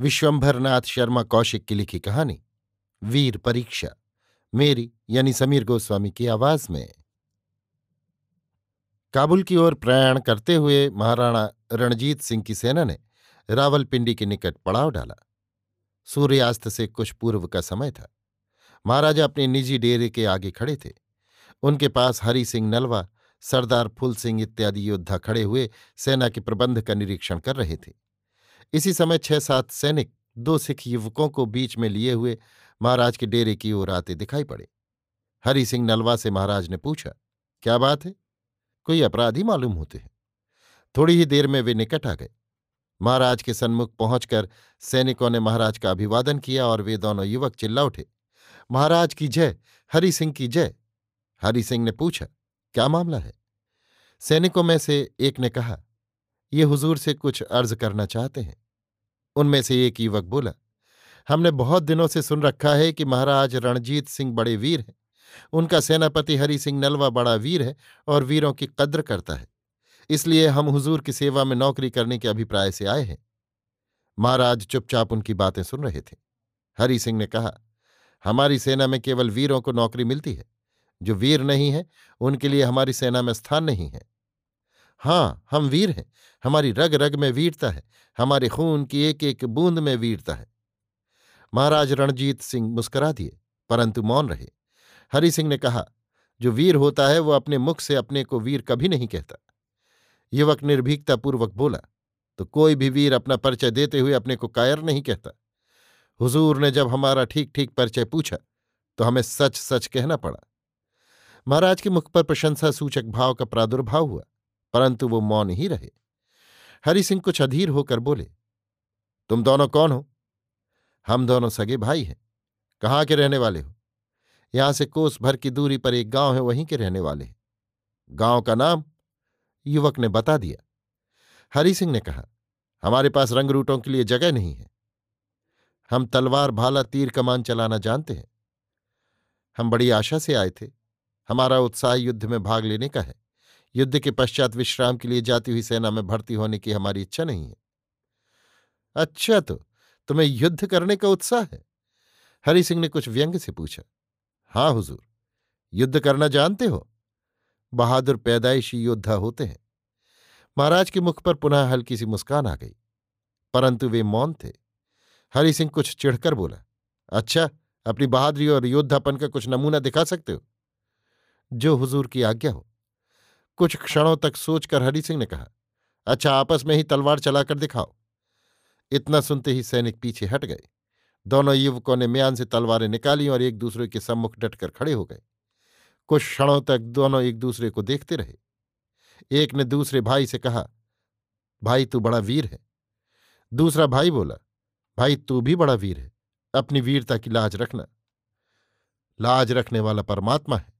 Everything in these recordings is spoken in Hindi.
विश्वंभरनाथ शर्मा कौशिक की लिखी कहानी, वीर परीक्षा, मेरी यानी समीर गोस्वामी की आवाज़ में। काबुल की ओर प्रयाण करते हुए महाराणा रणजीत सिंह की सेना ने रावलपिंडी के निकट पड़ाव डाला। सूर्यास्त से कुछ पूर्व का समय था। महाराजा अपने निजी डेरे के आगे खड़े थे। उनके पास हरि सिंह नलवा, सरदार फुल सिंह इत्यादि योद्धा खड़े हुए सेना के प्रबंध का निरीक्षण कर रहे थे। इसी समय छह सात सैनिक दो सिख युवकों को बीच में लिए हुए महाराज के डेरे की ओर आते दिखाई पड़े। हरि सिंह नलवा से महाराज ने पूछा, क्या बात है? कोई अपराधी मालूम होते हैं? थोड़ी ही देर में वे निकट आ गए। महाराज के सन्मुख पहुंचकर सैनिकों ने महाराज का अभिवादन किया और वे दोनों युवक चिल्ला उठे, महाराज की जय, हरि सिंह की जय। हरि सिंह ने पूछा, क्या मामला है? सैनिकों में से एक ने कहा ये हुजूर से कुछ अर्ज़ करना चाहते हैं। उनमें से एक युवक बोला, हमने बहुत दिनों से सुन रखा है कि महाराज रणजीत सिंह बड़े वीर हैं। उनका सेनापति हरि सिंह नलवा बड़ा वीर है और वीरों की कद्र करता है। इसलिए हम हुजूर की सेवा में नौकरी करने के अभिप्राय से आए हैं। महाराज चुपचाप उनकी बातें सुन रहे थे। हरि सिंह ने कहा, हमारी सेना में केवल वीरों को नौकरी मिलती है। जो वीर नहीं है, उनके लिए हमारी सेना में स्थान नहीं है। हाँ हम वीर हैं। हमारी रग रग में वीरता है। हमारे खून की एक एक बूंद में वीरता है। महाराज रणजीत सिंह मुस्करा दिए, परंतु मौन रहे। हरि सिंह ने कहा, जो वीर होता है, वो अपने मुख से अपने को वीर कभी नहीं कहता। युवक निर्भीकतापूर्वक बोला तो कोई भी वीर अपना परिचय देते हुए अपने को कायर नहीं कहता। हुजूर ने जब हमारा ठीक ठीक परिचय पूछा तो हमें सच सच कहना पड़ा। महाराज के मुख पर प्रशंसा सूचक भाव का प्रादुर्भाव हुआ। परंतु वो मौन ही रहे। हरि सिंह कुछ अधीर होकर बोले, तुम दोनों कौन हो? हम दोनों सगे भाई हैं। कहाँ के रहने वाले हो? यहाँ से कोस भर की दूरी पर एक गाँव है, वहीं के रहने वाले हैं। गाँव का नाम युवक ने बता दिया। हरि सिंह ने कहा, हमारे पास रंगरूटों के लिए जगह नहीं है। हम तलवार, भाला, तीर, कमान चलाना जानते हैं। हम बड़ी आशा से आए थे। हमारा उत्साह युद्ध में भाग लेने का है। युद्ध के पश्चात विश्राम के लिए जाती हुई सेना में भर्ती होने की हमारी इच्छा नहीं है। अच्छा तो तुम्हें युद्ध करने का उत्साह है? हरि सिंह ने कुछ व्यंग से पूछा। हाँ, हुजूर, युद्ध करना जानते हो? बहादुर पैदाइशी योद्धा होते हैं। महाराज के मुख पर पुनः हल्की सी मुस्कान आ गई। परंतु वे मौन थे। हरि सिंह कुछ चिढ़कर बोला अच्छा अपनी बहादुरी और योद्धापन का कुछ नमूना दिखा सकते हो? जो हुजूर की आज्ञा हो। कुछ क्षणों तक सोचकर हरि सिंह ने कहा अच्छा आपस में ही तलवार चलाकर दिखाओ। इतना सुनते ही सैनिक पीछे हट गए। दोनों युवकों ने म्यान से तलवारें निकाली और एक दूसरे के सम्मुख डटकर खड़े हो गए। कुछ क्षणों तक दोनों एक दूसरे को देखते रहे। एक ने दूसरे भाई से कहा, भाई, तू बड़ा वीर है। दूसरा भाई बोला, भाई, तू भी बड़ा वीर है। अपनी वीरता की लाज रखना। लाज रखने वाला परमात्मा है।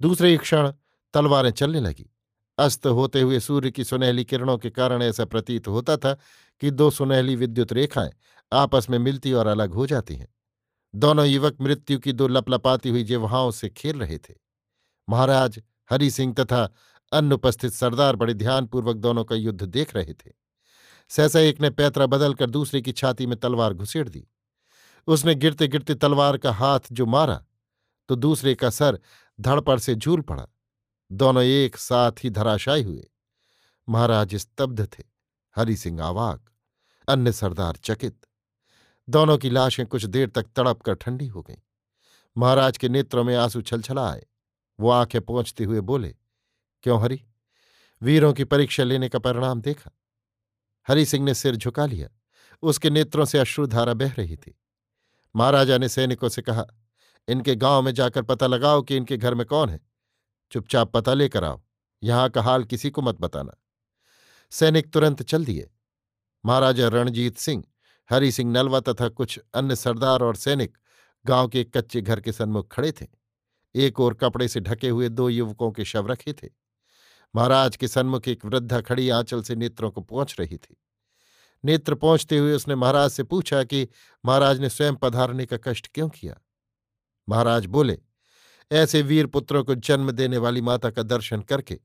दूसरे क्षण तलवारें चलने लगी। अस्त होते हुए सूर्य की सुनहली किरणों के कारण ऐसा प्रतीत होता था कि दो सुनहली विद्युत रेखाएँ आपस में मिलती और अलग हो जाती हैं। दोनों युवक मृत्यु की दो लपलपाती हुई जिवहाओं से खेल रहे थे। महाराज, हरि सिंह तथा अनुपस्थित सरदार बड़े ध्यानपूर्वक दोनों का युद्ध देख रहे थे। सहसा एक ने पैतरा बदलकर दूसरे की छाती में तलवार घुसेड़ दी। उसने गिरते गिरते तलवार का हाथ जो मारा तो दूसरे का सर धड़पड़ से झूल पड़ा। दोनों एक साथ ही धराशायी हुए। महाराज स्तब्ध थे, हरि सिंह आवाक, अन्य सरदार चकित। दोनों की लाशें कुछ देर तक तड़प कर ठंडी हो गईं। महाराज के नेत्रों में आँसू छलछला आए वो आँखें पहुँचते हुए बोले, क्यों हरी? वीरों की परीक्षा लेने का परिणाम देखा। हरि सिंह ने सिर झुका लिया। उसके नेत्रों से अश्रुधारा बह रही थी। महाराजा ने सैनिकों से कहा, इनके गाँव में जाकर पता लगाओ कि इनके घर में कौन है। चुपचाप पता लेकर आओ। यहाँ का हाल किसी को मत बताना। सैनिक तुरंत चल दिए। महाराजा रणजीत सिंह, हरि सिंह नलवा तथा कुछ अन्य सरदार और सैनिक गाँव के कच्चे घर के सन्मुख खड़े थे। एक ओर कपड़े से ढके हुए दो युवकों के शव रखे थे। महाराज के सन्मुख एक वृद्धा खड़ी आंचल से नेत्रों को पहुँच रही थी। नेत्र पहुँचते हुए उसने महाराज से पूछा कि, महाराज ने स्वयं पधारने का कष्ट क्यों किया? महाराज बोले ऐसे वीर पुत्रों को जन्म देने वाली माता का दर्शन करके,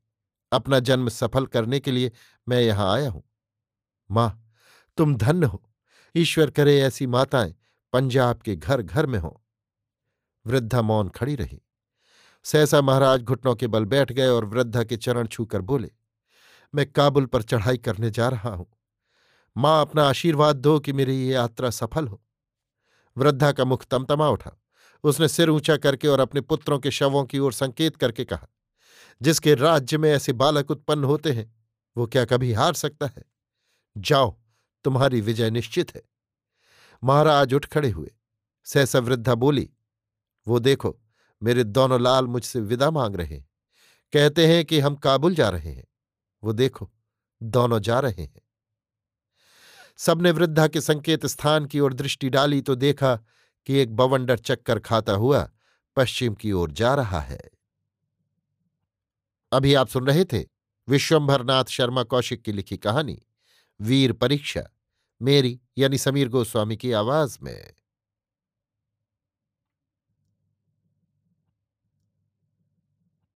अपना जन्म सफल करने के लिए मैं यहाँ आया हूँ। माँ, तुम धन्य हो। ईश्वर करे ऐसी माताएँ पंजाब के घर घर में हों। वृद्धा मौन खड़ी रही। सहसा महाराज घुटनों के बल बैठ गए और वृद्धा के चरण छूकर बोले, मैं काबुल पर चढ़ाई करने जा रहा हूँ। माँ, अपना आशीर्वाद दो कि मेरी ये यात्रा सफल हो। वृद्धा का मुख तमतमा उठा। उसने सिर ऊँचा करके और अपने पुत्रों के शवों की ओर संकेत करके कहा, जिसके राज्य में ऐसे बालक उत्पन्न होते हैं, वो क्या कभी हार सकता है? जाओ, तुम्हारी विजय निश्चित है। महाराज उठ खड़े हुए। सहसा वृद्धा बोली, वो देखो, मेरे दोनों लाल मुझसे विदा मांग रहे हैं। कहते हैं कि हम काबुल जा रहे हैं। वो देखो, दोनों जा रहे हैं। सबने वृद्धा के संकेत स्थान की ओर दृष्टि डाली तो देखा कि एक बवंडर चक्कर खाता हुआ पश्चिम की ओर जा रहा है। अभी आप सुन रहे थे विश्वंभरनाथ शर्मा कौशिक की लिखी कहानी, वीर परीक्षा, मेरी यानी समीर गोस्वामी की आवाज़ में।